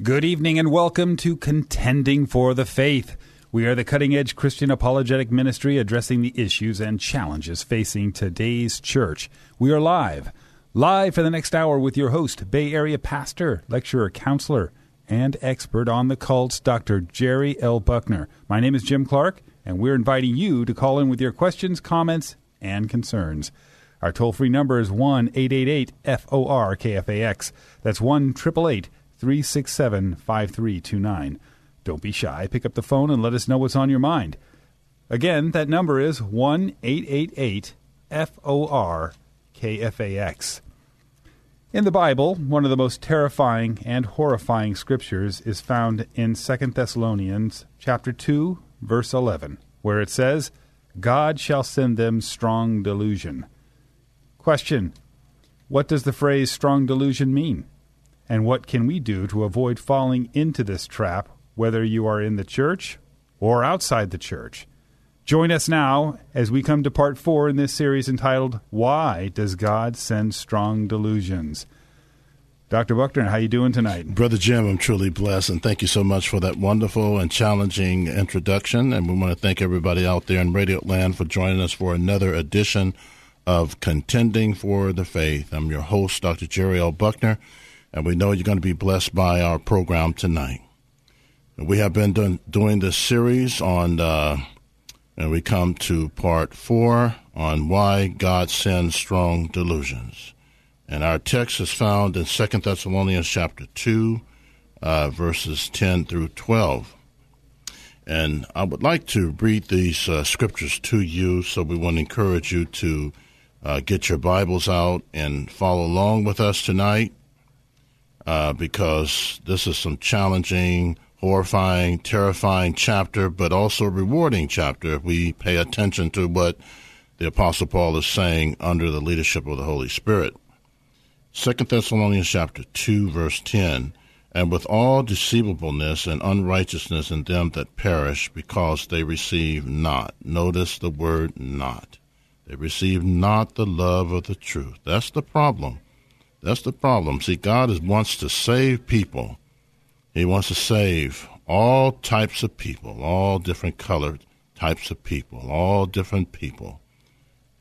Good evening and welcome to Contending for the Faith. We are the cutting edge Christian apologetic ministry addressing the issues and challenges facing today's church. We are live, live for the next hour with your host, Bay Area pastor, lecturer, counselor, and expert on the cults, Dr. Jerry L. Buckner. My name is Jim Clark, and we're inviting you to call in with your questions, comments, and concerns. Our toll free number is 1 888 FOR. That's 1 888 367 5329. Don't be shy. Pick up the phone and let us know what's on your mind. Again, that number is 1 888 FOR KFAX. In the Bible, one of the most terrifying and horrifying scriptures is found in 2 Thessalonians chapter 2, verse 11, where it says, God shall send them strong delusion. Question What does the phrase strong delusion mean? And what can we do to avoid falling into this trap, whether you are in the church or outside the church? Join us now as we come to part four in this series entitled Why Does God Send Strong Delusions? Dr. Buckner, how you doing tonight? Brother Jim, I'm truly blessed, and thank you so much for that wonderful and challenging introduction. And we want to thank everybody out there in Radio Land for joining us for another edition of Contending for the Faith. I'm your host, Dr. Jerry L. Buckner and we know you're going to be blessed by our program tonight. We have been doing, doing this series on, uh, and we come to part four on why God sends strong delusions. And our text is found in Second Thessalonians chapter 2, uh, verses 10 through 12. And I would like to read these uh, scriptures to you, so we want to encourage you to uh, get your Bibles out and follow along with us tonight uh, because this is some challenging, horrifying, terrifying chapter, but also rewarding chapter if we pay attention to what the Apostle Paul is saying under the leadership of the Holy Spirit. Second Thessalonians chapter 2, verse 10, and with all deceivableness and unrighteousness in them that perish, because they receive not. Notice the word not. They receive not the love of the truth. That's the problem. That's the problem. See, God is, wants to save people. He wants to save all types of people, all different colored types of people, all different people.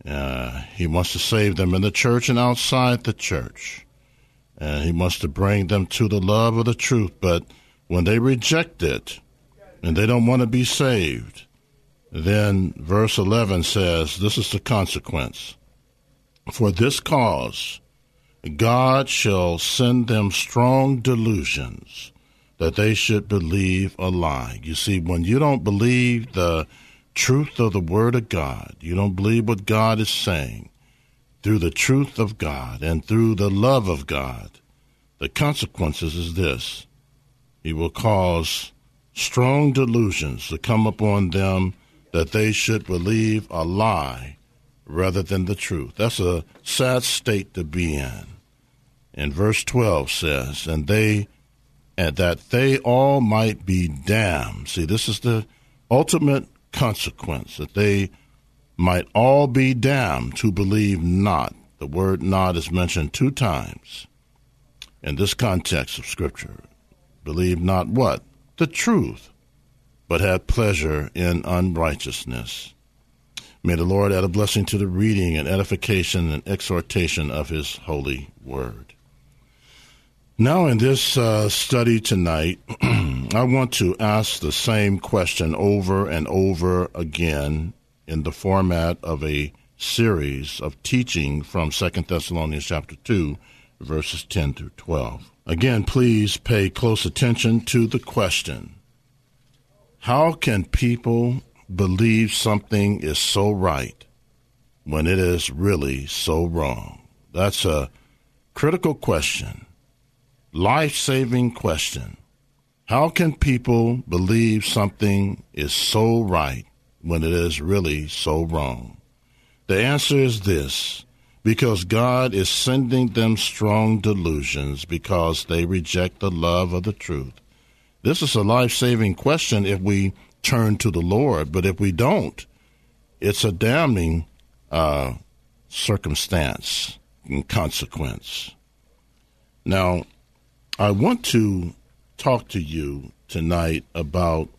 Uh, he wants to save them in the church and outside the church. And he wants to bring them to the love of the truth. But when they reject it and they don't want to be saved, then verse 11 says, This is the consequence. For this cause, God shall send them strong delusions that they should believe a lie. You see, when you don't believe the truth of the Word of God, you don't believe what God is saying through the truth of God and through the love of God, the consequences is this. He will cause strong delusions to come upon them that they should believe a lie rather than the truth. That's a sad state to be in. And verse 12 says, and they, and that they all might be damned. See, this is the ultimate consequence, that they might all be damned who believe not. The word not is mentioned two times in this context of Scripture. Believe not what? The truth, but have pleasure in unrighteousness. May the Lord add a blessing to the reading and edification and exhortation of His holy word. Now, in this uh, study tonight, I want to ask the same question over and over again in the format of a series of teaching from Second Thessalonians chapter 2, verses 10 through 12. Again, please pay close attention to the question How can people believe something is so right when it is really so wrong? That's a critical question life saving question How can people believe something is so right when it is really so wrong? The answer is this because God is sending them strong delusions because they reject the love of the truth. This is a life saving question if we turn to the Lord, but if we don't, it's a damning uh, circumstance and consequence. Now, I want to talk to you tonight about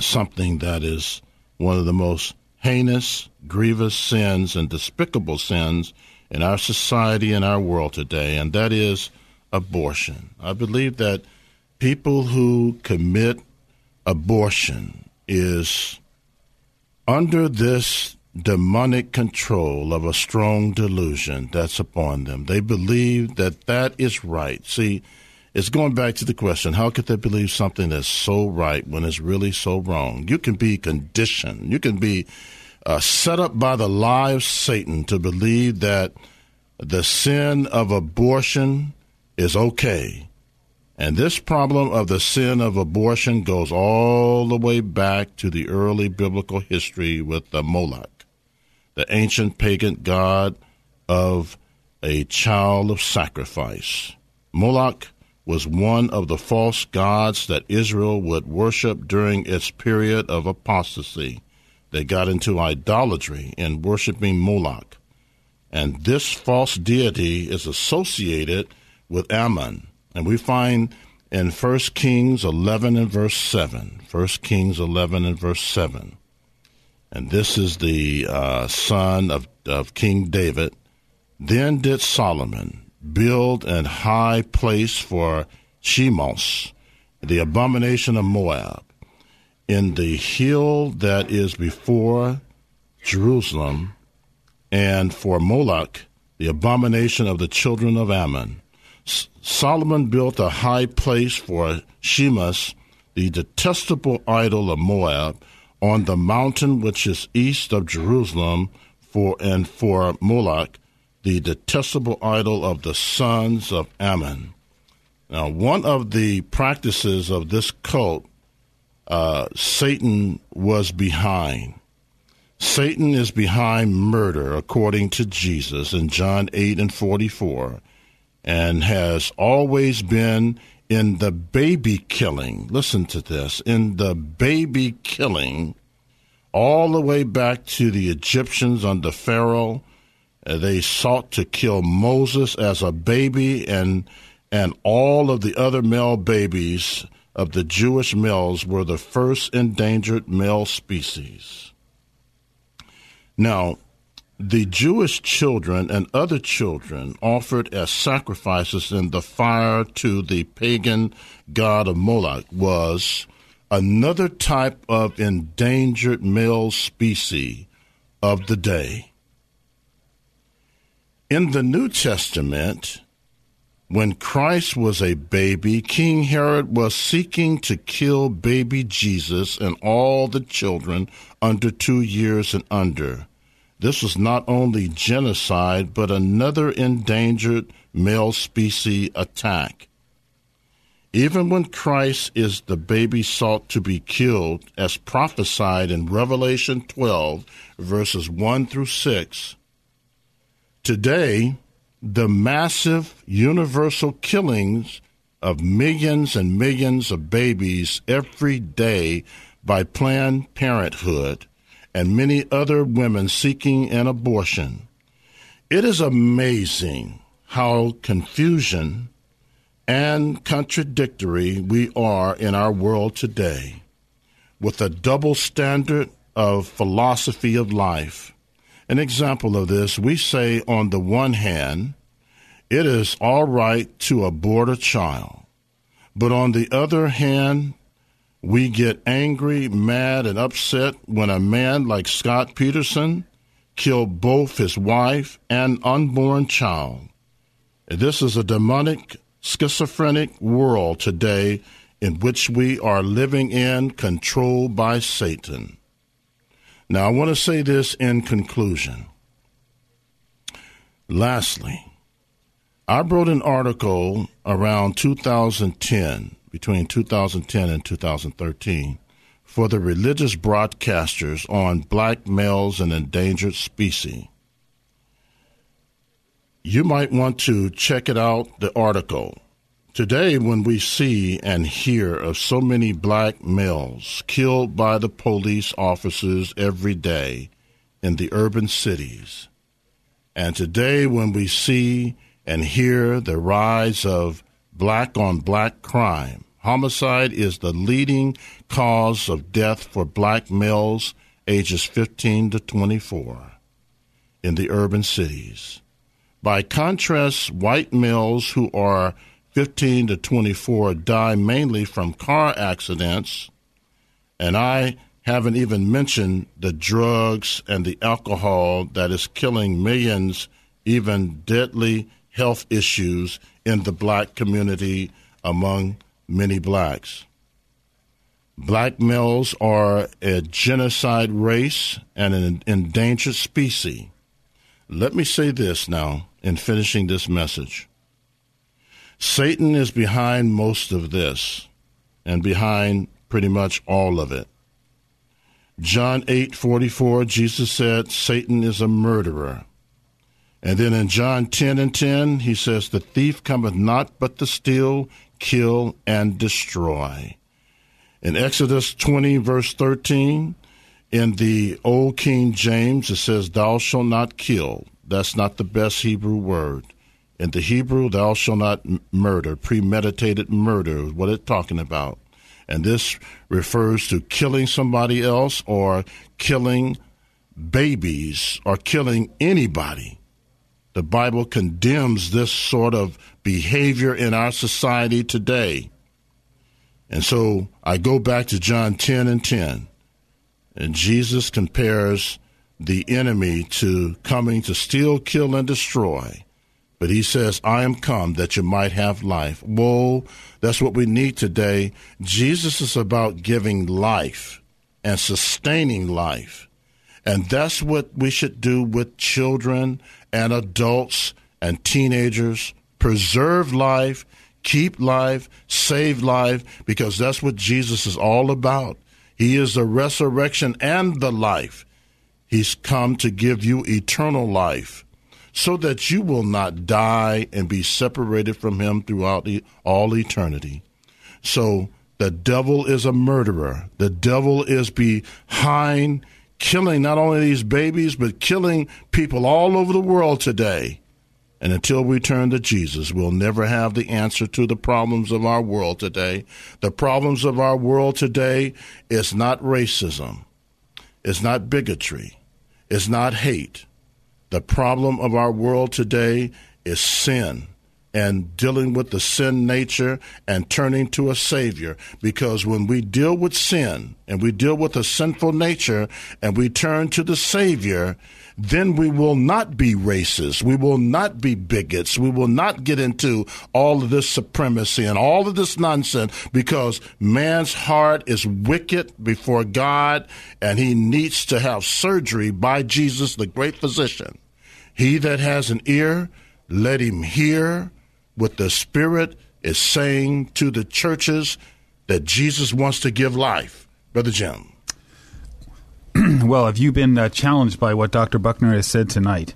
something that is one of the most heinous, grievous sins and despicable sins in our society and our world today, and that is abortion. I believe that people who commit abortion is under this demonic control of a strong delusion that's upon them. They believe that that is right. See, it's going back to the question how could they believe something that's so right when it's really so wrong? You can be conditioned, you can be uh, set up by the lie of Satan to believe that the sin of abortion is okay. And this problem of the sin of abortion goes all the way back to the early biblical history with the Moloch, the ancient pagan god of a child of sacrifice. Moloch was one of the false gods that Israel would worship during its period of apostasy. They got into idolatry and worshiping Moloch. And this false deity is associated with Ammon. And we find in 1 Kings 11 and verse 7. 1 Kings 11 and verse 7. And this is the uh, son of, of King David. Then did Solomon build an high place for Chemosh, the abomination of Moab, in the hill that is before Jerusalem, and for Moloch, the abomination of the children of Ammon. Solomon built a high place for Chemosh, the detestable idol of Moab, on the mountain which is east of Jerusalem, for and for Moloch, the detestable idol of the sons of Ammon. Now, one of the practices of this cult, uh, Satan was behind. Satan is behind murder, according to Jesus in John 8 and 44, and has always been in the baby killing. Listen to this in the baby killing, all the way back to the Egyptians under Pharaoh uh, they sought to kill Moses as a baby, and and all of the other male babies of the Jewish males were the first endangered male species. Now, the Jewish children and other children offered as sacrifices in the fire to the pagan god of Moloch was another type of endangered male species of the day. In the New Testament, when Christ was a baby, King Herod was seeking to kill baby Jesus and all the children under two years and under. This was not only genocide, but another endangered male species attack. Even when Christ is the baby sought to be killed, as prophesied in Revelation 12, verses 1 through 6, Today, the massive universal killings of millions and millions of babies every day by Planned Parenthood and many other women seeking an abortion. It is amazing how confusion and contradictory we are in our world today with a double standard of philosophy of life an example of this, we say on the one hand, it is all right to abort a child. But on the other hand, we get angry, mad, and upset when a man like Scott Peterson killed both his wife and unborn child. This is a demonic, schizophrenic world today in which we are living in, controlled by Satan. Now, I want to say this in conclusion. Lastly, I wrote an article around 2010, between 2010 and 2013, for the religious broadcasters on black males and endangered species. You might want to check it out, the article. Today, when we see and hear of so many black males killed by the police officers every day in the urban cities, and today, when we see and hear the rise of black on black crime, homicide is the leading cause of death for black males ages 15 to 24 in the urban cities. By contrast, white males who are 15 to 24 die mainly from car accidents, and I haven't even mentioned the drugs and the alcohol that is killing millions, even deadly health issues in the black community among many blacks. Black males are a genocide race and an endangered species. Let me say this now in finishing this message. Satan is behind most of this and behind pretty much all of it. John 8:44 Jesus said Satan is a murderer. And then in John 10 and 10 he says the thief cometh not but to steal, kill and destroy. In Exodus 20 verse 13 in the Old King James it says thou shalt not kill. That's not the best Hebrew word. In the Hebrew, thou shalt not murder. Premeditated murder is what it's talking about. And this refers to killing somebody else or killing babies or killing anybody. The Bible condemns this sort of behavior in our society today. And so I go back to John 10 and 10. And Jesus compares the enemy to coming to steal, kill, and destroy. But he says, I am come that you might have life. Whoa, that's what we need today. Jesus is about giving life and sustaining life. And that's what we should do with children and adults and teenagers. Preserve life, keep life, save life, because that's what Jesus is all about. He is the resurrection and the life. He's come to give you eternal life so that you will not die and be separated from him throughout all eternity. So the devil is a murderer. The devil is behind killing not only these babies, but killing people all over the world today. And until we turn to Jesus, we'll never have the answer to the problems of our world today. The problems of our world today is not racism. It's not bigotry is not hate. The problem of our world today is sin and dealing with the sin nature and turning to a Savior. Because when we deal with sin and we deal with a sinful nature and we turn to the Savior, then we will not be racist. We will not be bigots. We will not get into all of this supremacy and all of this nonsense because man's heart is wicked before God and he needs to have surgery by Jesus, the great physician. He that has an ear, let him hear what the Spirit is saying to the churches that Jesus wants to give life. Brother Jim. well, have you been uh, challenged by what Dr. Buckner has said tonight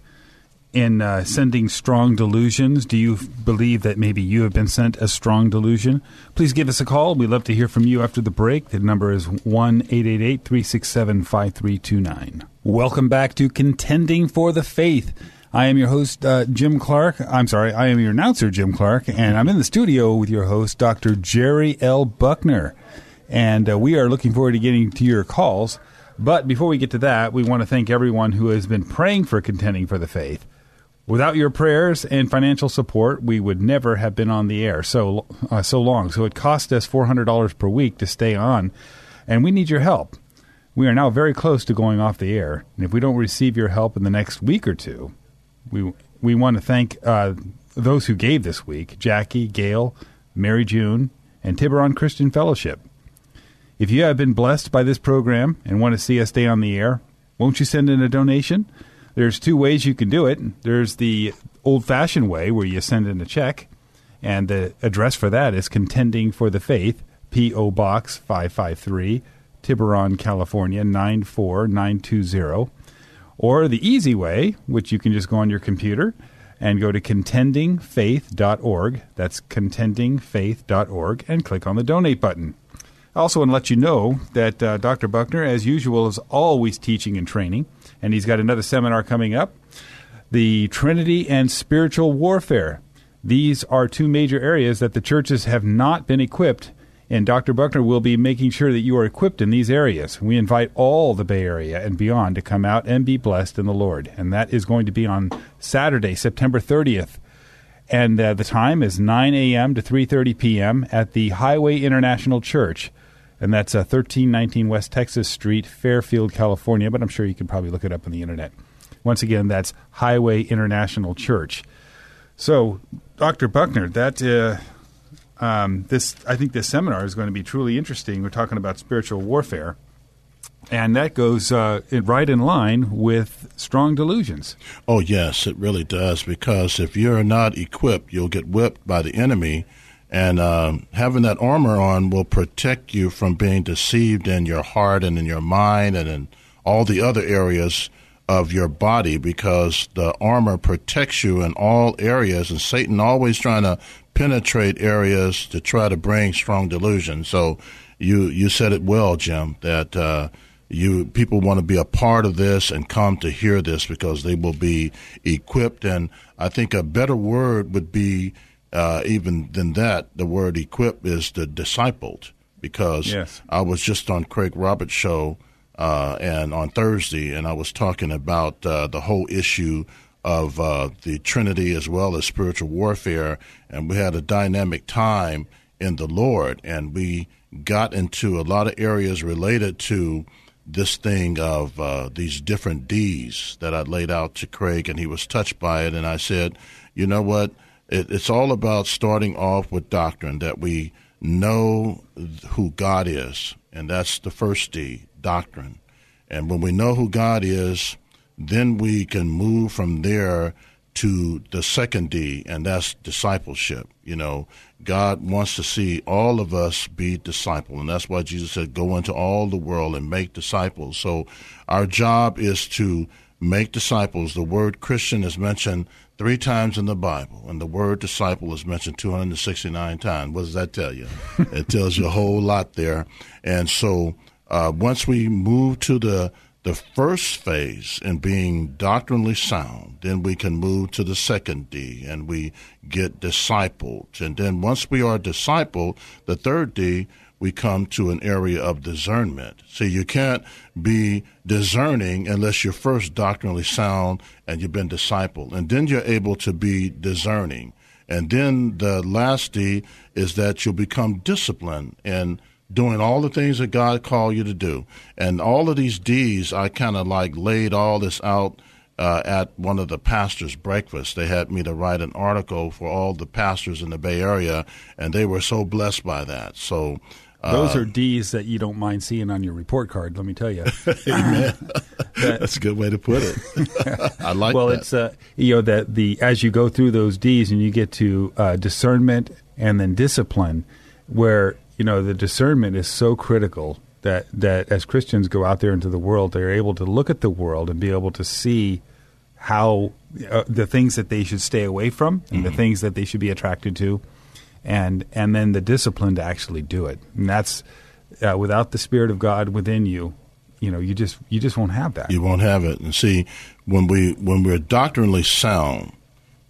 in uh, sending strong delusions? Do you believe that maybe you have been sent a strong delusion? Please give us a call. We'd love to hear from you after the break. The number is 1 367 5329. Welcome back to Contending for the Faith. I am your host, uh, Jim Clark. I'm sorry, I am your announcer, Jim Clark, and I'm in the studio with your host, Dr. Jerry L. Buckner. And uh, we are looking forward to getting to your calls. But before we get to that, we want to thank everyone who has been praying for contending for the faith. Without your prayers and financial support, we would never have been on the air so uh, so long. So it cost us four hundred dollars per week to stay on, and we need your help. We are now very close to going off the air, and if we don't receive your help in the next week or two, we we want to thank uh, those who gave this week: Jackie, Gail, Mary June, and Tiburon Christian Fellowship. If you have been blessed by this program and want to see us stay on the air, won't you send in a donation? There's two ways you can do it. There's the old fashioned way where you send in a check, and the address for that is Contending for the Faith, P.O. Box 553, Tiburon, California 94920. Or the easy way, which you can just go on your computer and go to contendingfaith.org. That's contendingfaith.org and click on the donate button. I also want to let you know that uh, Dr. Buckner, as usual, is always teaching and training, and he's got another seminar coming up the Trinity and spiritual warfare. These are two major areas that the churches have not been equipped and Dr. Buckner will be making sure that you are equipped in these areas. We invite all the Bay Area and beyond to come out and be blessed in the Lord. And that is going to be on Saturday, September 30th. And uh, the time is 9 a.m. to 3.30 p.m. at the Highway International Church. And that's uh, 1319 West Texas Street, Fairfield, California. But I'm sure you can probably look it up on the internet. Once again, that's Highway International Church. So, Dr. Buckner, that uh, um, this I think this seminar is going to be truly interesting. We're talking about spiritual warfare, and that goes uh, right in line with strong delusions. Oh yes, it really does. Because if you're not equipped, you'll get whipped by the enemy, and um, having that armor on will protect you from being deceived in your heart and in your mind and in all the other areas of your body because the armor protects you in all areas and Satan always trying to penetrate areas to try to bring strong delusion. So you you said it well, Jim, that uh, you people want to be a part of this and come to hear this because they will be equipped. And I think a better word would be uh, even than that. The word equip is the discipled because yes. I was just on Craig Roberts' show. Uh, and on Thursday, and I was talking about uh, the whole issue of uh, the Trinity as well as spiritual warfare, and we had a dynamic time in the Lord, and we got into a lot of areas related to this thing of uh, these different D's that I laid out to Craig, and he was touched by it, and I said, you know what? It, it's all about starting off with doctrine that we know who God is, and that's the first D, doctrine. And when we know who God is, then we can move from there to the second D, and that's discipleship. You know, God wants to see all of us be disciple, and that's why Jesus said, "Go into all the world and make disciples." So, our job is to make disciples. The word Christian is mentioned three times in the Bible, and the word disciple is mentioned 269 times. What does that tell you? it tells you a whole lot there. And so, uh, once we move to the the first phase in being doctrinally sound, then we can move to the second D and we get discipled. And then once we are discipled, the third D, we come to an area of discernment. See, you can't be discerning unless you're first doctrinally sound and you've been discipled. And then you're able to be discerning. And then the last D is that you'll become disciplined and doing all the things that God called you to do. And all of these D's, I kind of like laid all this out uh, at one of the pastors' breakfasts. They had me to write an article for all the pastors in the Bay Area, and they were so blessed by that. So. Uh, Those are D's that you don't mind seeing on your report card. Let me tell you. Amen. that, That's a good way to put it. I like. Well, that. it's uh, you know that the as you go through those D's and you get to uh, discernment and then discipline, where you know, the discernment is so critical that that as Christians go out there into the world, they're able to look at the world and be able to see how uh, the things that they should stay away from and mm-hmm. the things that they should be attracted to, and and then the discipline to actually do it. And that's uh, without the Spirit of God within you, you know, you just you just won't have that. You won't have it. And see, when we when we're doctrinally sound,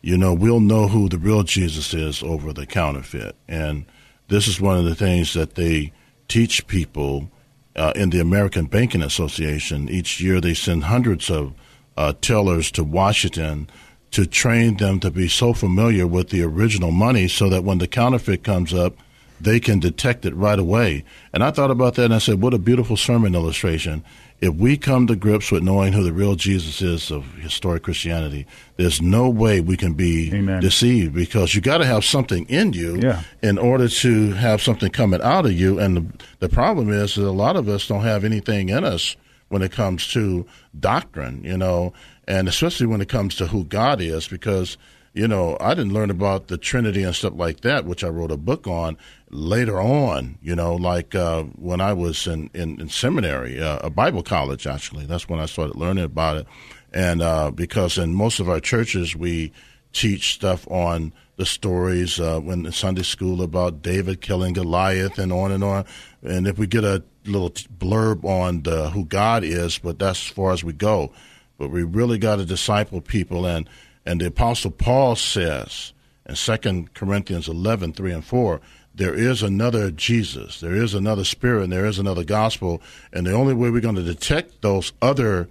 you know, we'll know who the real Jesus is over the counterfeit and this is one of the things that they teach people uh, in the American Banking Association. Each year, they send hundreds of uh, tellers to Washington to train them to be so familiar with the original money so that when the counterfeit comes up, they can detect it right away. And I thought about that and I said, what a beautiful sermon illustration if we come to grips with knowing who the real Jesus is of historic Christianity, there's no way we can be Amen. deceived because you got to have something in you yeah. in order to have something coming out of you. And the, the problem is that a lot of us don't have anything in us when it comes to doctrine, you know, and especially when it comes to who God is, because you know, I didn't learn about the Trinity and stuff like that, which I wrote a book on later on, you know, like uh, when I was in, in, in seminary, uh, a Bible college, actually. That's when I started learning about it. And uh, because in most of our churches, we teach stuff on the stories uh, when Sunday school about David killing Goliath and on and on. And if we get a little blurb on the, who God is, but that's as far as we go. But we really got to disciple people. And, and the Apostle Paul says in 2 Corinthians 11, 3 and 4, there is another Jesus, there is another spirit, and there is another gospel. And the only way we're going to detect those other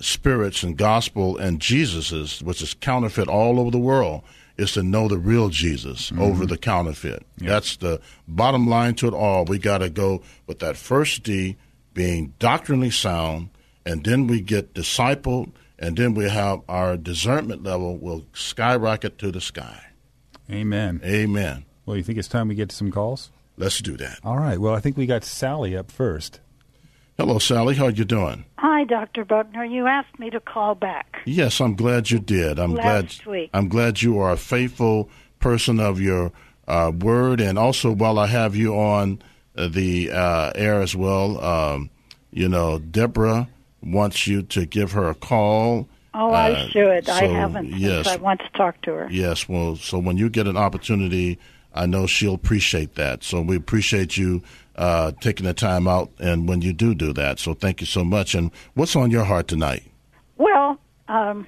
spirits and gospel and Jesuses, which is counterfeit all over the world, is to know the real Jesus mm-hmm. over the counterfeit. That's the bottom line to it all. We got to go with that first D being doctrinally sound, and then we get discipled, and then we have our discernment level will skyrocket to the sky. Amen. Amen. Well, you think it's time we get to some calls? Let's do that. All right. Well, I think we got Sally up first. Hello, Sally. How are you doing? Hi, Dr. Buckner. You asked me to call back. Yes, I'm glad you did. I'm Last glad. Week. I'm glad you are a faithful person of your uh, word, and also while I have you on uh, the uh, air as well, um, you know, Deborah wants you to give her a call. Oh, I Uh, should. I haven't. yes. I want to talk to her. Yes, well, so when you get an opportunity, I know she'll appreciate that. So we appreciate you uh, taking the time out, and when you do do that, so thank you so much. And what's on your heart tonight? Well, um,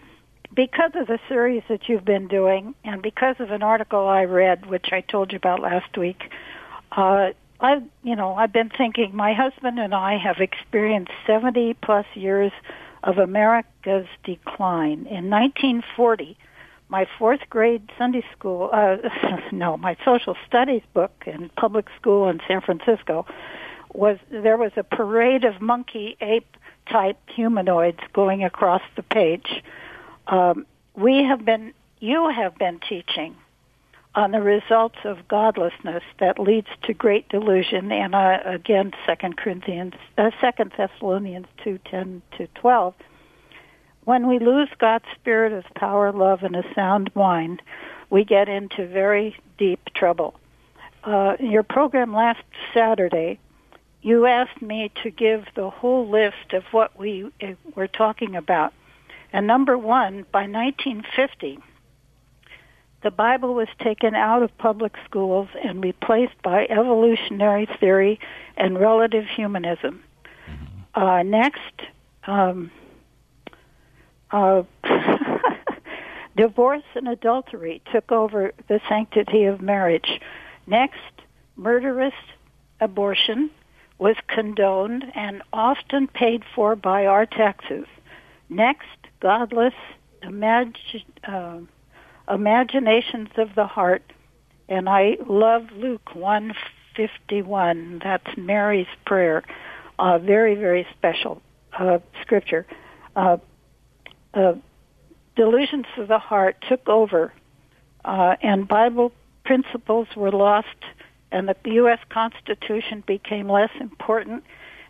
because of the series that you've been doing, and because of an article I read, which I told you about last week, uh, I, you know, I've been thinking. My husband and I have experienced seventy plus years of America's decline. In 1940, my fourth grade Sunday school, uh, no, my social studies book in public school in San Francisco was there was a parade of monkey ape type humanoids going across the page. Um, we have been, you have been teaching on the results of godlessness that leads to great delusion, and uh, again, Second Corinthians, uh, Second Thessalonians two ten to twelve. When we lose God's spirit of power, love, and a sound mind, we get into very deep trouble. Uh, your program last Saturday, you asked me to give the whole list of what we uh, were talking about. And number one, by 1950, the Bible was taken out of public schools and replaced by evolutionary theory and relative humanism. Uh, next, um, uh, divorce and adultery took over the sanctity of marriage. Next, murderous abortion was condoned and often paid for by our taxes. Next, godless imag- uh, imaginations of the heart, and I love Luke one fifty one. That's Mary's prayer. Uh, very very special uh, scripture. Uh, uh, delusions of the heart took over, uh, and Bible principles were lost, and the U.S. Constitution became less important.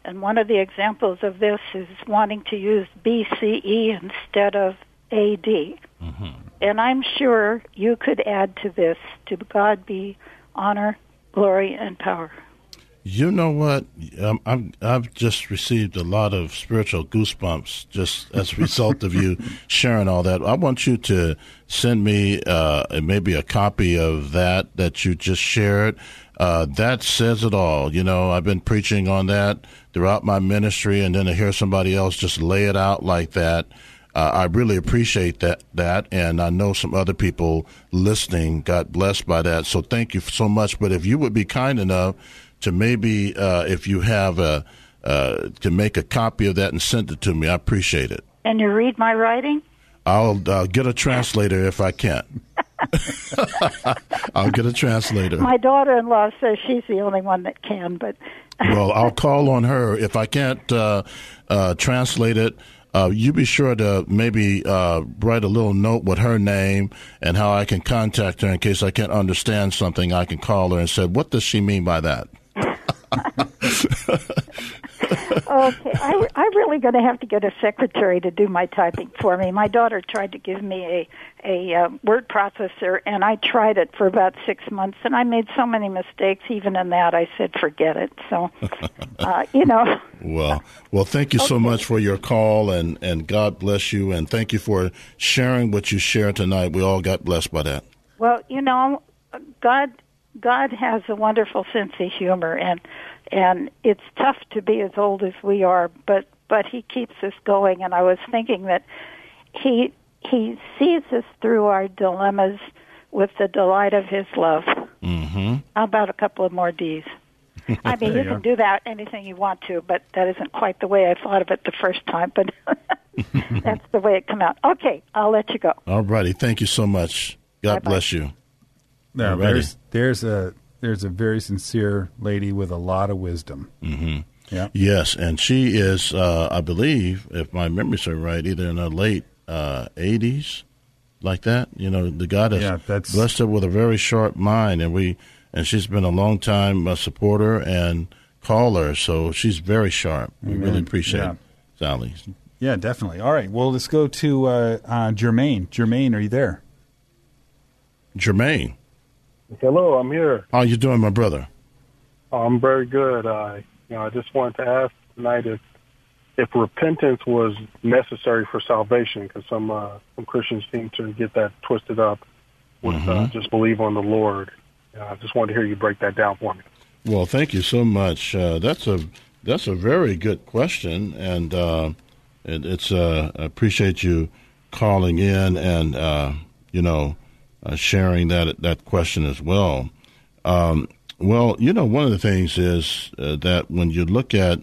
And one of the examples of this is wanting to use BCE instead of AD. Mm-hmm. And I'm sure you could add to this to God be honor, glory, and power. You know what? Um, I'm, I've just received a lot of spiritual goosebumps just as a result of you sharing all that. I want you to send me uh, maybe a copy of that that you just shared. Uh, that says it all. You know, I've been preaching on that throughout my ministry, and then to hear somebody else just lay it out like that. Uh, I really appreciate that, that, and I know some other people listening got blessed by that. So thank you so much. But if you would be kind enough to maybe, uh, if you have a, uh, to make a copy of that and send it to me, I appreciate it. And you read my writing? I'll uh, get a translator if I can. I'll get a translator. My daughter-in-law says she's the only one that can, but well, I'll call on her if I can't uh, uh, translate it. Uh, you be sure to maybe uh, write a little note with her name and how I can contact her in case I can't understand something. I can call her and say, "What does she mean by that?" Okay, I, I'm really going to have to get a secretary to do my typing for me. My daughter tried to give me a a uh, word processor, and I tried it for about six months, and I made so many mistakes. Even in that, I said, "Forget it." So, uh, you know. Well, well, thank you okay. so much for your call, and and God bless you, and thank you for sharing what you shared tonight. We all got blessed by that. Well, you know, God God has a wonderful sense of humor, and and it's tough to be as old as we are, but but He keeps us going. And I was thinking that He He sees us through our dilemmas with the delight of His love. Mm-hmm. How about a couple of more D's? I mean, you, can do that anything you want to, but that isn't quite the way I thought of it the first time. But that's the way it come out. Okay, I'll let you go. All righty. Thank you so much. God Bye-bye. bless you. Now, there's there's a there's a very sincere lady with a lot of wisdom. Mm-hmm. Yeah. Yes, and she is, uh, I believe, if my memory serves right, either in her late uh, 80s, like that. You know, the God has yeah, that's... blessed her with a very sharp mind, and we and she's been a long time uh, supporter and caller, so she's very sharp. We really appreciate yeah. Sally. Yeah, definitely. All right, well, let's go to uh, uh, Jermaine. Jermaine, are you there? Jermaine. Hello, I'm here. How you doing, my brother? I'm very good. Uh, you know, I just wanted to ask tonight if if repentance was necessary for salvation, because some uh, some Christians seem to get that twisted up with uh, mm-hmm. uh, just believe on the Lord. Uh, I just wanted to hear you break that down for me. Well, thank you so much. Uh, that's a that's a very good question, and uh, it, it's uh, I appreciate you calling in and uh, you know uh, sharing that that question as well. Um, well, you know, one of the things is uh, that when you look at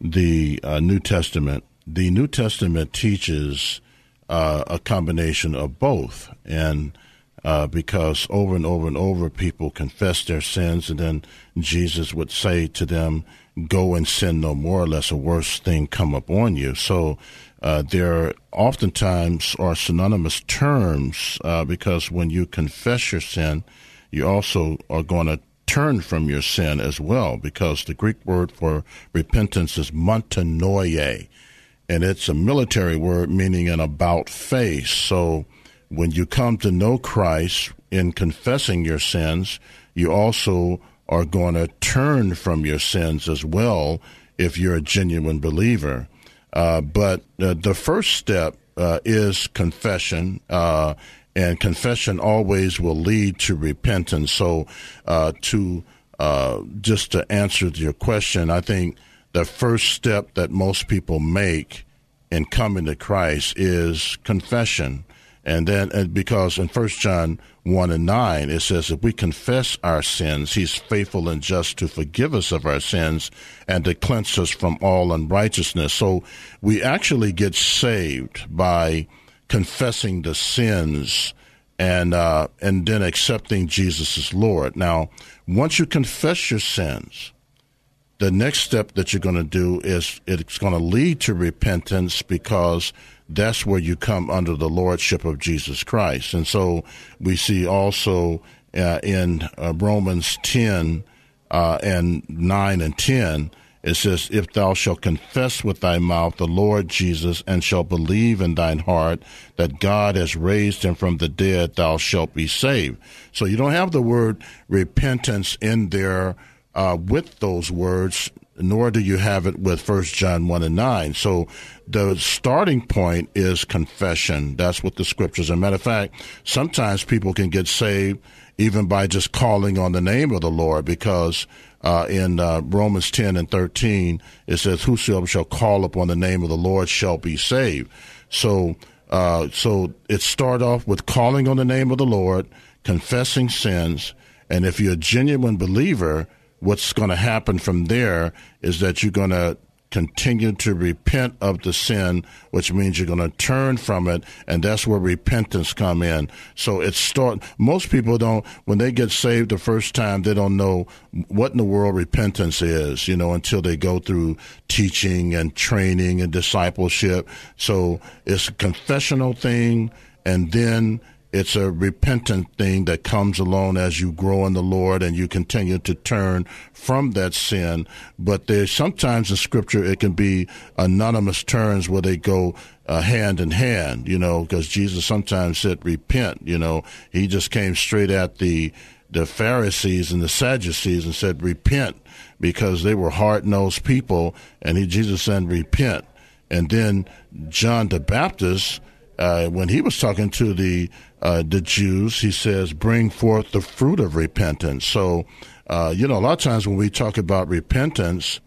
the uh, New Testament, the New Testament teaches uh, a combination of both, and uh, because over and over and over people confess their sins, and then Jesus would say to them, "Go and sin no more, lest a worse thing come upon you." So uh, there oftentimes are synonymous terms uh, because when you confess your sin, you also are going to turn from your sin as well because the Greek word for repentance is metanoia, and it's a military word meaning an about face. So when you come to know Christ in confessing your sins, you also are going to turn from your sins as well if you're a genuine believer. Uh, but uh, the first step uh, is confession, uh, and confession always will lead to repentance. So, uh, to just to answer your question, I think the first step that most people make in coming to Christ is confession. And then, and because in First John 1 and 9, it says, if we confess our sins, he's faithful and just to forgive us of our sins and to cleanse us from all unrighteousness. So we actually get saved by confessing the sins and, uh, and then accepting Jesus as Lord. Now, once you confess your sins, the next step that you're going to do is it's going to lead to repentance because that's where you come under the lordship of Jesus Christ. And so we see also uh, in uh, Romans 10 uh, and 9 and 10, it says, If thou shalt confess with thy mouth the Lord Jesus, and shalt believe in thine heart that God has raised him from the dead, thou shalt be saved. So you don't have the word repentance in there uh, with those words nor do you have it with First John 1 and 9. So the starting point is confession. That's what the scriptures. As a matter of fact, sometimes people can get saved even by just calling on the name of the Lord because uh, in uh, Romans 10 and 13, it says, Whosoever shall call upon the name of the Lord shall be saved. So, uh, so it start off with calling on the name of the Lord, confessing sins, and if you're a genuine believer, what's going to happen from there is that you're going to continue to repent of the sin, which means you're going to turn from it, and that's where repentance come in. So it start. Most people don't when they get saved the first time, they don't know what in the world repentance is, you know, until they go through teaching and training and discipleship. So it's a confessional thing, and then it's a repentant thing that comes along as you grow in the Lord and you continue to turn from that sin. But there's sometimes in Scripture it can be anonymous turns where they go uh, hand in hand, you know, because Jesus sometimes said repent. You know, he just came straight at the the Pharisees and the Sadducees and said repent because they were hard nosed people, and he Jesus said repent. And then John the Baptist, uh, when he was talking to the uh, the Jews, he says, bring forth the fruit of repentance. So, uh, you know, a lot of times when we talk about repentance,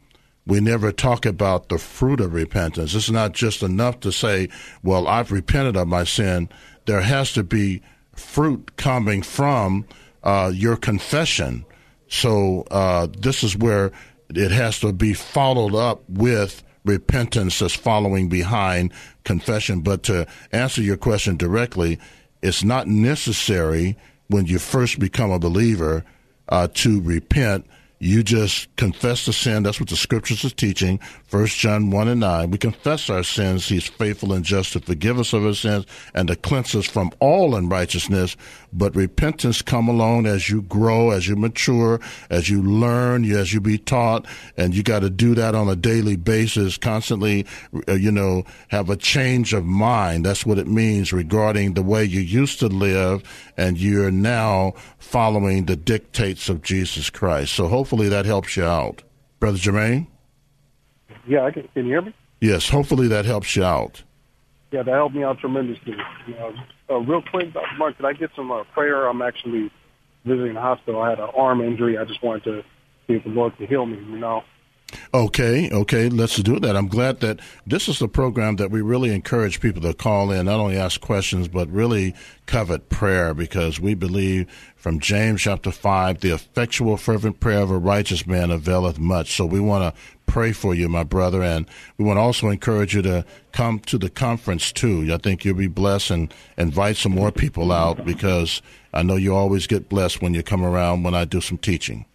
we never talk about the fruit of repentance. It's not just enough to say, well, I've repented of my sin. There has to be fruit coming from uh, your confession. So, uh, this is where it has to be followed up with repentance that's following behind confession. But to answer your question directly, it's not necessary when you first become a believer uh, to repent you just confess the sin. That's what the scriptures are teaching. First John 1 and 9. We confess our sins. He's faithful and just to forgive us of our sins and to cleanse us from all unrighteousness. But repentance come along as you grow, as you mature, as you learn, as you be taught. And you got to do that on a daily basis, constantly, uh, you know, have a change of mind. That's what it means regarding the way you used to live and you're now following the dictates of Jesus Christ. So hopefully that helps you out. Brother Jermaine? Yeah, I can, can you hear me? Yes, hopefully that helps you out. Yeah, that helped me out tremendously. Uh, uh, real quick. Mark, could I get some uh, prayer? I'm actually visiting the hospital. I had an arm injury. I just wanted to see if the Lord could heal me, you know. Okay, okay, let's do that. I'm glad that this is a program that we really encourage people to call in, not only ask questions, but really covet prayer because we believe from James chapter 5, the effectual, fervent prayer of a righteous man availeth much. So we want to pray for you, my brother, and we want to also encourage you to come to the conference too. I think you'll be blessed and invite some more people out because I know you always get blessed when you come around when I do some teaching.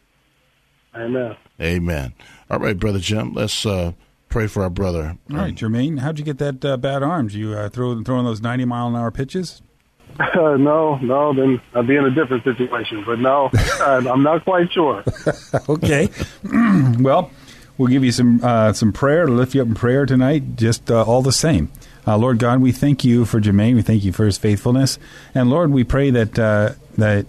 Amen. Amen. All right, Brother Jim, let's uh, pray for our brother. All right, Jermaine, how'd you get that uh, bad arm? Did you uh, throw throwing those ninety mile an hour pitches? Uh, no, no, then I'd be in a different situation. But no, I'm not quite sure. okay. well, we'll give you some uh, some prayer to lift you up in prayer tonight. Just uh, all the same. Uh, Lord God, we thank you for Jermaine. We thank you for his faithfulness, and Lord, we pray that uh, that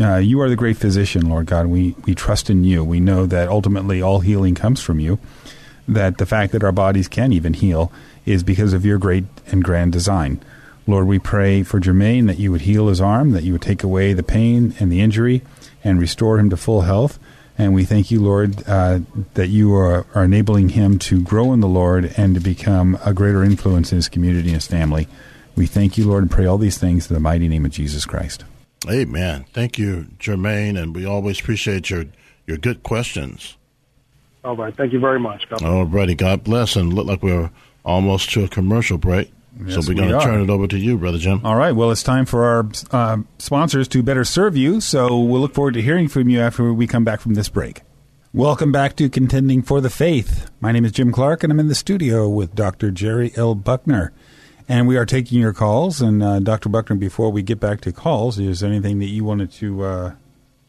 uh, you are the great physician, Lord God. We, we trust in you. We know that ultimately all healing comes from you, that the fact that our bodies can even heal is because of your great and grand design. Lord, we pray for Jermaine that you would heal his arm, that you would take away the pain and the injury and restore him to full health. And we thank you, Lord, uh, that you are, are enabling him to grow in the Lord and to become a greater influence in his community and his family. We thank you, Lord, and pray all these things in the mighty name of Jesus Christ. Amen. Thank you, Jermaine, and we always appreciate your your good questions. All right. Thank you very much. God All righty. God bless. And look like we're almost to a commercial break. Yes, so we're going to turn it over to you, Brother Jim. All right. Well, it's time for our uh, sponsors to better serve you. So we'll look forward to hearing from you after we come back from this break. Welcome back to Contending for the Faith. My name is Jim Clark, and I'm in the studio with Dr. Jerry L. Buckner. And we are taking your calls. And uh, Dr. Buckner, before we get back to calls, is there anything that you wanted to uh,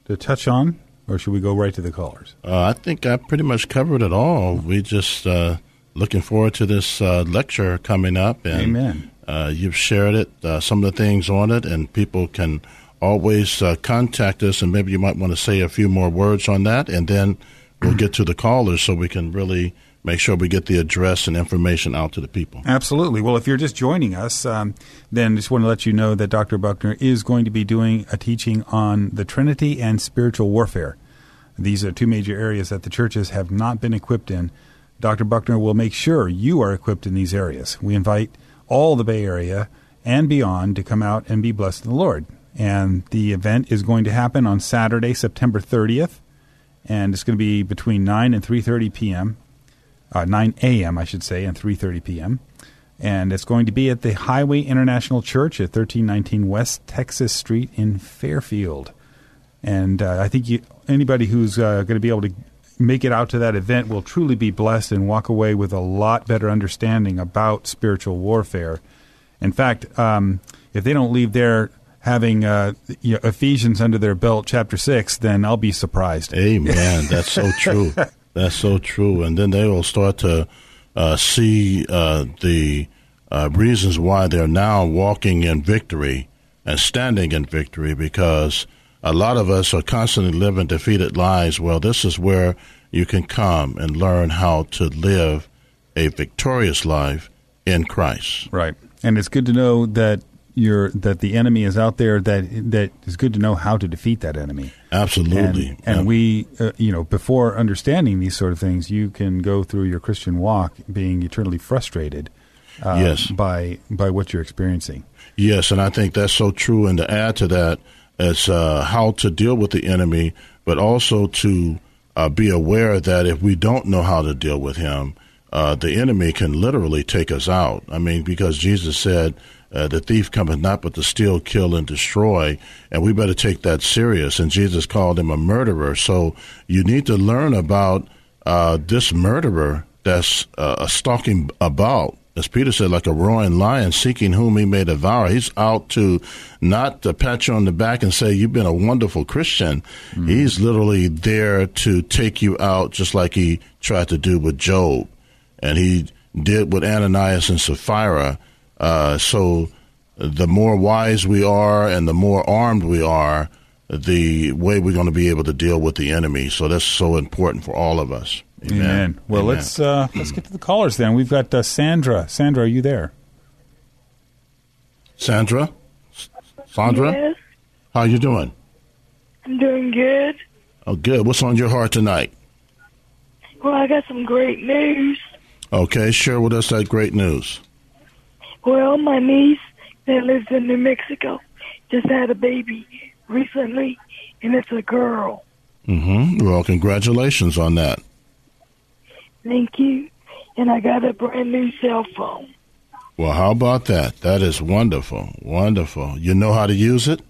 to touch on, or should we go right to the callers? Uh, I think I pretty much covered it all. We just uh, looking forward to this uh, lecture coming up. And, Amen. Uh, you've shared it, some of the things on it, and people can always contact us. And maybe you might want to say a few more words on that, and then we'll get to the callers so we can really make sure we get the address and information out to the people. Absolutely. Well, if you're just joining us, um, then just want to let you know that Dr. Buckner is going to be doing a teaching on the Trinity and spiritual warfare. These are two major areas that the churches have not been equipped in. Dr. Buckner will make sure you are equipped in these areas. We invite all the Bay Area and beyond to come out and be blessed in the Lord. And the event is going to happen on Saturday, September 30th, and it's going to be between 9 and 3:30 p.m uh, 9 a.m. I should say, and 3:30 p.m. And it's going to be at the Highway International Church at 1319 West Texas Street in Fairfield. And uh, I think you, anybody who's uh, going to be able to make it out to that event will truly be blessed and walk away with a lot better understanding about spiritual warfare. In fact, um, if they don't leave there having uh, you know, Ephesians under their belt, chapter six, then I'll be surprised. Amen. That's so true. That's so true. And then they will start to uh, see uh, the uh, reasons why they're now walking in victory and standing in victory because a lot of us are constantly living defeated lives. Well, this is where you can come and learn how to live a victorious life in Christ. Right. And it's good to know that you're that the enemy is out there that that is good to know how to defeat that enemy. Absolutely. And, and Yeah. we uh, you know before understanding these sort of things you can go through your Christian walk being eternally frustrated uh, Yes. by by what you're experiencing. Yes, and I think that's so true. And to add to that, it's uh, how to deal with the enemy, but also to uh, be aware that if we don't know how to deal with him, uh, the enemy can literally take us out. I mean, because Jesus said, uh, "The thief cometh not but to steal, kill, and destroy," and we better take that serious. And Jesus called him a murderer. So you need to learn about uh, this murderer that's uh, stalking about as Peter said, like a roaring lion seeking whom he may devour. He's out to not to pat you on the back and say, You've been a wonderful Christian. He's literally there to take you out, just like he tried to do with Job. And he did with Ananias and Sapphira. Uh, so the more wise we are and the more armed we are, the way we're going to be able to deal with the enemy. So that's so important for all of us. Amen. Well, Amen. let's uh, let's get to the callers then. We've got uh, Sandra. Sandra, are you there? Sandra? S- Sandra? Yes, How you doing? I'm doing good. Oh, good. What's on your heart tonight? Well, I got some great news. Okay, share with us that great news. Well, my niece that lives in New Mexico just had a baby recently, and it's a girl. Mm-hmm. Well, congratulations on that. Thank you. And I got a brand new cell phone. Well, how about that? That is wonderful. Wonderful. You know how to use it?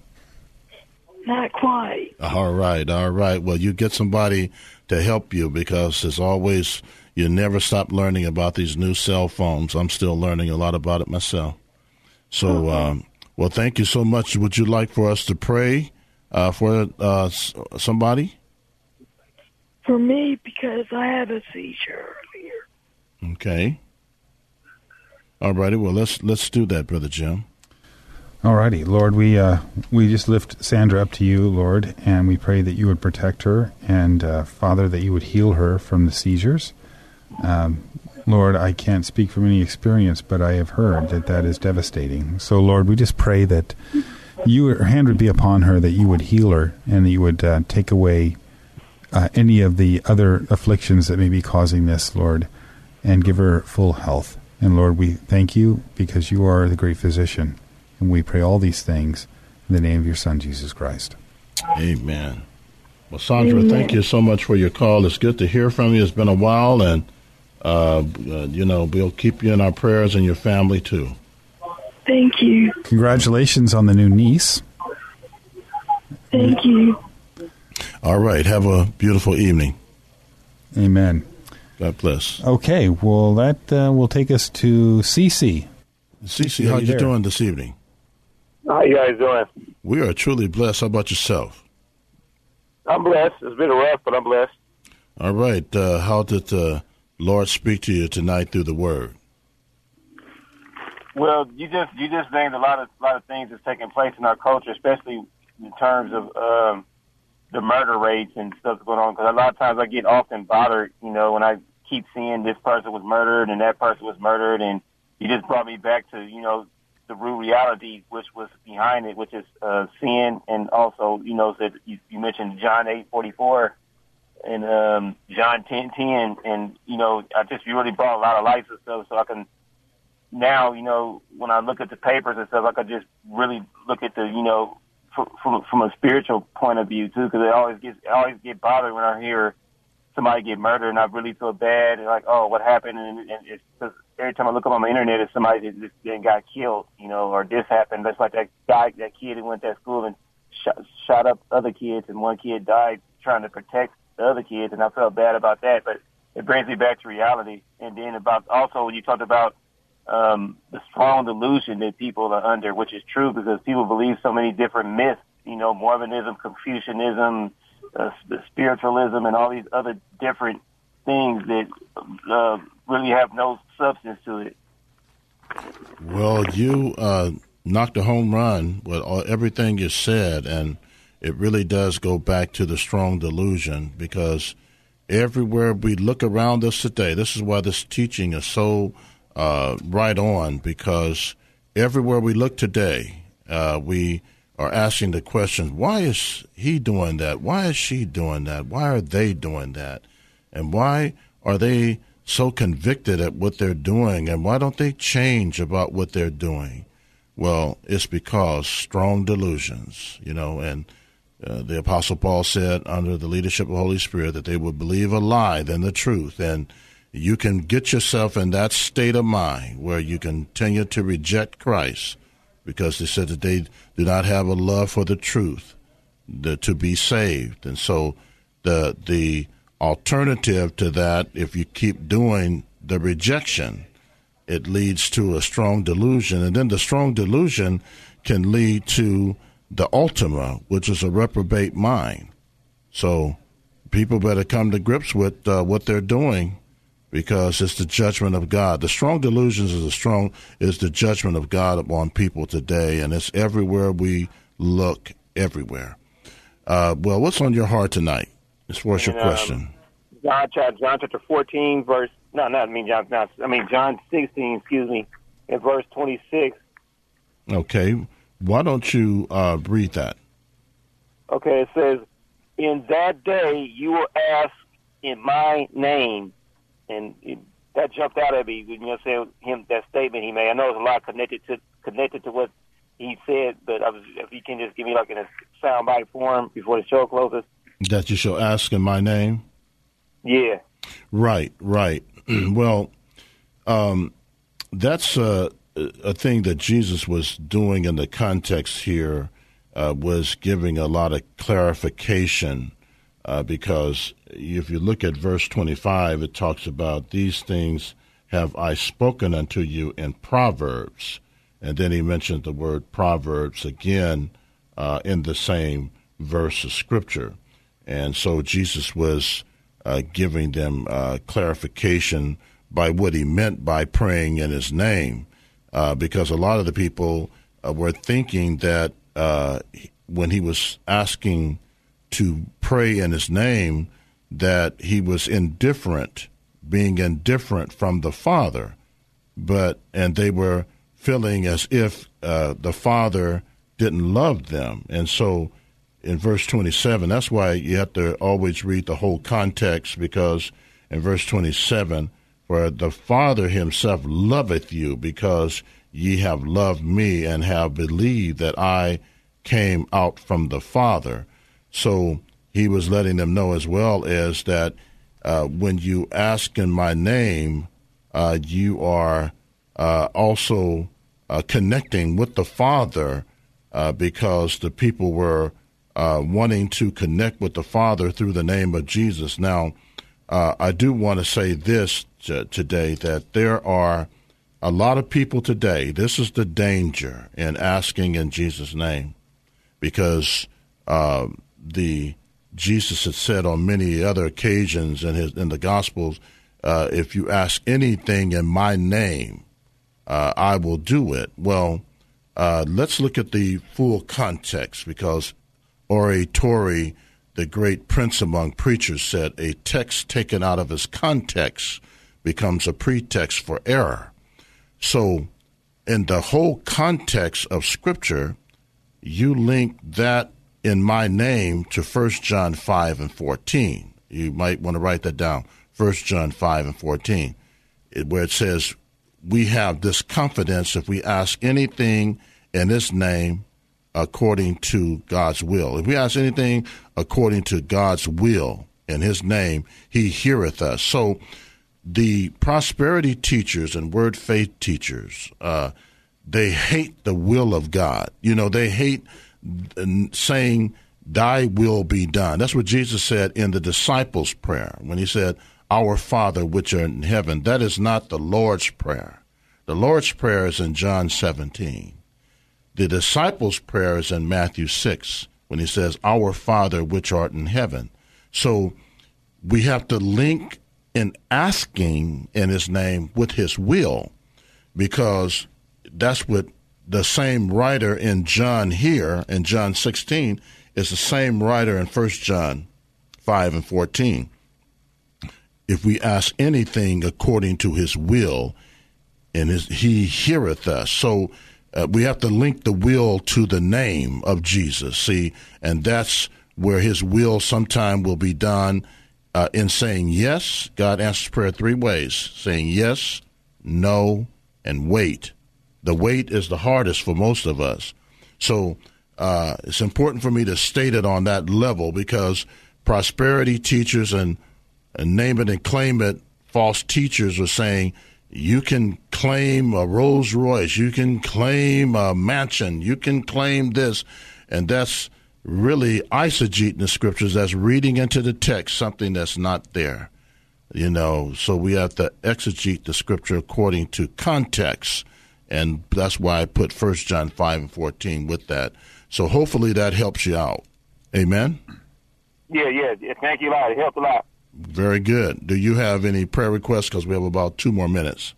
Not quite. All right, all right. Well, you get somebody to help you because there's always, you never stop learning about these new cell phones. I'm still learning a lot about it myself. So, um, well, thank you so much. Would you like for us to pray uh, for uh, somebody? For me, because I had a seizure earlier. Okay. All righty. Well, let's let's do that, brother Jim. All righty, Lord, we uh, we just lift Sandra up to you, Lord, and we pray that you would protect her, and uh, Father, that you would heal her from the seizures. Um, Lord, I can't speak from any experience, but I have heard that that is devastating. So, Lord, we just pray that you, your hand would be upon her, that you would heal her, and that you would uh, take away uh, any of the other afflictions that may be causing this, Lord, and give her full health. And Lord, we thank you because you are the great physician. And we pray all these things in the name of your Son, Jesus Christ. Amen. Well, Sandra, Amen. thank you so much for your call. It's good to hear from you. It's been a while, and uh, uh, you know we'll keep you in our prayers and your family too. Thank you. Congratulations on the new niece. Thank you. All right. Have a beautiful evening. Amen. God bless. Okay, well, that uh, will take us to Cece. Cece, how you you there. doing this evening? How you guys doing? We are truly blessed. How about yourself? I'm blessed. It's been rough, but I'm blessed. All right. Uh, how did the Lord speak to you tonight through the Word? Well, you just you just named a lot of lot of things that's taking place in our culture, especially in terms of um, the murder rates and stuff going on. Because a lot of times I get often bothered, you know, when I keep seeing this person was murdered and that person was murdered, and you just brought me back to you know the real reality which was behind it, which is uh, sin, and also you know that you, you mentioned John eight forty four and um, John ten ten, and you know I just really brought a lot of lights and stuff, so I can now, you know, when I look at the papers and stuff, I could just really look at the, you know, from from, a spiritual point of view too, because it always gets, I always get bothered when I hear somebody get murdered, and I really feel bad, and like, oh, what happened? And, and it's every time I look up on the internet, it's somebody that just then got killed, you know, or this happened. That's like that guy, that kid who went to that school and shot, shot up other kids, and one kid died trying to protect the other kids, and I felt bad about that, but it brings me back to reality. And then about also when you talked about um, the strong delusion that people are under, which is true because people believe so many different myths. You know, Mormonism, Confucianism, uh, spiritualism, and all these other different things that uh, really have no substance to it. Well, you uh, knocked a home run with all, everything you said, and it really does go back to the strong delusion because everywhere we look around us today, this is why this teaching is so uh, right on because everywhere we look today, uh, we are asking the questions why is he doing that? Why is she doing that? Why are they doing that? And why are they so convicted at what they're doing? And why don't they change about what they're doing? Well, it's because strong delusions, you know, and uh, the Apostle Paul said under the leadership of the Holy Spirit that they would believe a lie than the truth. And you can get yourself in that state of mind where you continue to reject Christ because they said that they do not have a love for the truth the, to be saved. And so the the alternative to that, if you keep doing the rejection, it leads to a strong delusion. And then the strong delusion can lead to the ultima, which is a reprobate mind. So people better come to grips with uh, what they're doing because it's the judgment of God. The strong delusions is the strong is the judgment of God upon people today, and it's everywhere we look, everywhere. Uh, well, what's on your heart tonight? As far as your question, um, John, John chapter fourteen, verse no, not I mean John, not, I mean John sixteen, excuse me, in verse twenty six. Okay, why don't you uh, read that? Okay, it says, "In that day you will ask in my name." And it, that jumped out at me when you know saying him that statement he made. I know there's a lot connected to connected to what he said, but I was, if you can just give me like in a soundbite form before the show closes. That you shall ask in my name. Yeah. Right. Right. well, um, that's a, a thing that Jesus was doing in the context here. Uh, was giving a lot of clarification uh, because if you look at verse 25, it talks about these things have I spoken unto you in Proverbs. And then he mentioned the word Proverbs again uh, in the same verse of Scripture. And so Jesus was uh, giving them uh, clarification by what he meant by praying in his name, uh, because a lot of the people uh, were thinking that uh, when he was asking to pray in his name that he was indifferent, being indifferent from the Father, but and they were feeling as if uh, the Father didn't love them, and so in verse 27, that's why you have to always read the whole context because in verse 27, where the Father himself loveth you because ye have loved me and have believed that I came out from the Father. So he was letting them know as well as that uh, when you ask in my name, uh, you are uh, also uh, connecting with the Father uh, because the people were uh, wanting to connect with the Father through the name of Jesus. Now, I do want to say this t- today that there are a lot of people today. This is the danger in asking in Jesus' name because the Jesus had said on many other occasions in his in the Gospels, uh, "If you ask anything in my name, uh, I will do it." Well, uh, let's look at the full context because R.A. Torrey, the great prince among preachers, said a text taken out of its context becomes a pretext for error. So, in the whole context of Scripture, you link that in my name to 1 John 5 and 14. You might want to write that down. 1 John 5 and 14, where it says, We have this confidence if we ask anything in His name according to God's will. If we ask anything according to God's will in His name, He heareth us. So the prosperity teachers and word faith teachers, uh, they hate the will of God. You know, they hate saying, Thy will be done. That's what Jesus said in the disciples' prayer when he said, Our Father which are in heaven. That is not the Lord's Prayer. The Lord's Prayer is in John 17. The disciples' prayer is in Matthew 6 when he says, Our Father which art in heaven. So we have to link in asking in his name with his will because that's what the same writer in John here in John 16 is the same writer in 1 John 5 and 14. If we ask anything according to his will, and his, he heareth us. So uh, we have to link the will to the name of Jesus. See, and that's where his will sometime will be done uh, in saying yes. God answers prayer three ways saying yes, no, and wait. The wait is the hardest for most of us. So uh, it's important for me to state it on that level because prosperity teachers and, and name it and claim it false teachers are saying you can claim a Rolls Royce, you can claim a mansion, you can claim this, and that's really eisegete in the scriptures. That's reading into the text something that's not there. You know, so we have to exegete the scripture according to context, and that's why I put First John five and fourteen with that. So hopefully that helps you out. Amen. Yeah, yeah. Thank you a lot. It helped a lot. Very good. Do you have any prayer requests? Because we have about two more minutes.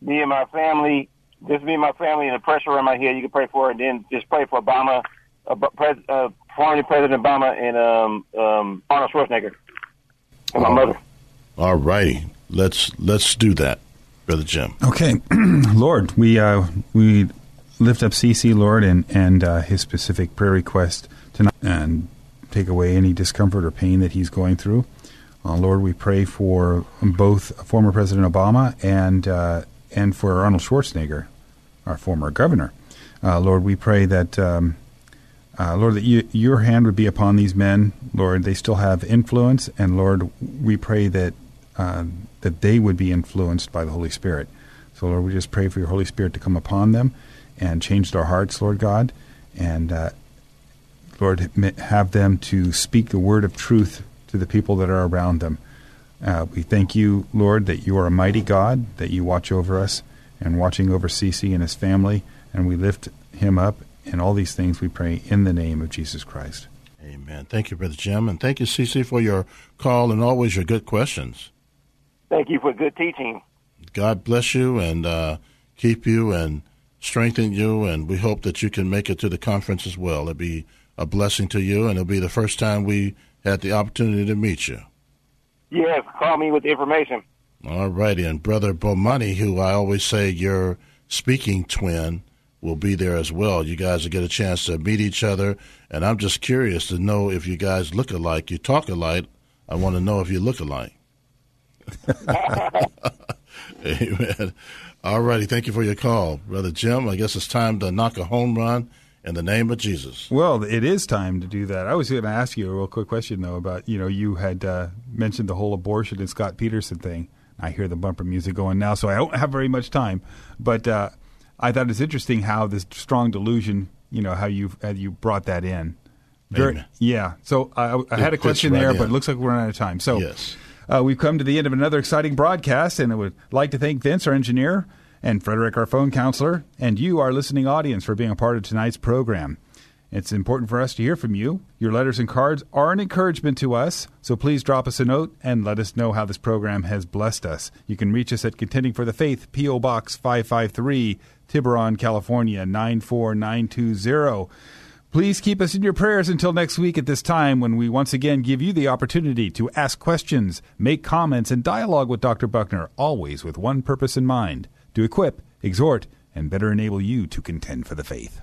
Me and my family, just me and my family, and the pressure on my head. You can pray for it, and then just pray for Obama, uh, pres, uh, former President Obama, and um, um, Arnold Schwarzenegger, and my mother. All righty, let's let's do that, brother Jim. Okay, Lord, we uh, we lift up CC, Lord, and and uh, his specific prayer request tonight, and take away any discomfort or pain that he's going through. Uh, Lord, we pray for both former President Obama and uh, and for Arnold Schwarzenegger, our former governor. Uh, Lord, we pray that um, uh, Lord that you, your hand would be upon these men. Lord, they still have influence, and Lord, we pray that uh, that they would be influenced by the Holy Spirit. So, Lord, we just pray for your Holy Spirit to come upon them and change their hearts, Lord God, and uh, Lord, have them to speak the word of truth to the people that are around them. Uh, we thank you, Lord, that you are a mighty God, that you watch over us and watching over CC and his family, and we lift him up. And all these things we pray in the name of Jesus Christ. Amen. Thank you, Brother Jim, and thank you, CC, for your call and always your good questions. Thank you for good teaching. God bless you and uh, keep you and strengthen you, and we hope that you can make it to the conference as well. It'll be a blessing to you, and it'll be the first time we had the opportunity to meet you. Yes, call me with the information. All righty. And Brother Bomani, who I always say your speaking twin, will be there as well. You guys will get a chance to meet each other. And I'm just curious to know if you guys look alike. You talk alike. I want to know if you look alike. Amen. All righty. Thank you for your call, Brother Jim. I guess it's time to knock a home run in the name of Jesus. Well, it is time to do that. I was going to ask you a real quick question though about you know you had uh, mentioned the whole abortion and Scott Peterson thing. I hear the bumper music going now, so I don't have very much time. But uh, I thought it's interesting how this strong delusion, you know, how you how you brought that in. Very, yeah. So I, I had a question right there, in. but it looks like we're running out of time. So yes. Uh, we've come to the end of another exciting broadcast, and I would like to thank Vince, our engineer, and Frederick, our phone counselor, and you, our listening audience, for being a part of tonight's program. It's important for us to hear from you. Your letters and cards are an encouragement to us, so please drop us a note and let us know how this program has blessed us. You can reach us at Contending for the Faith, P.O. Box 553, Tiburon, California 94920. Please keep us in your prayers until next week at this time when we once again give you the opportunity to ask questions, make comments, and dialogue with Dr. Buckner, always with one purpose in mind to equip, exhort, and better enable you to contend for the faith.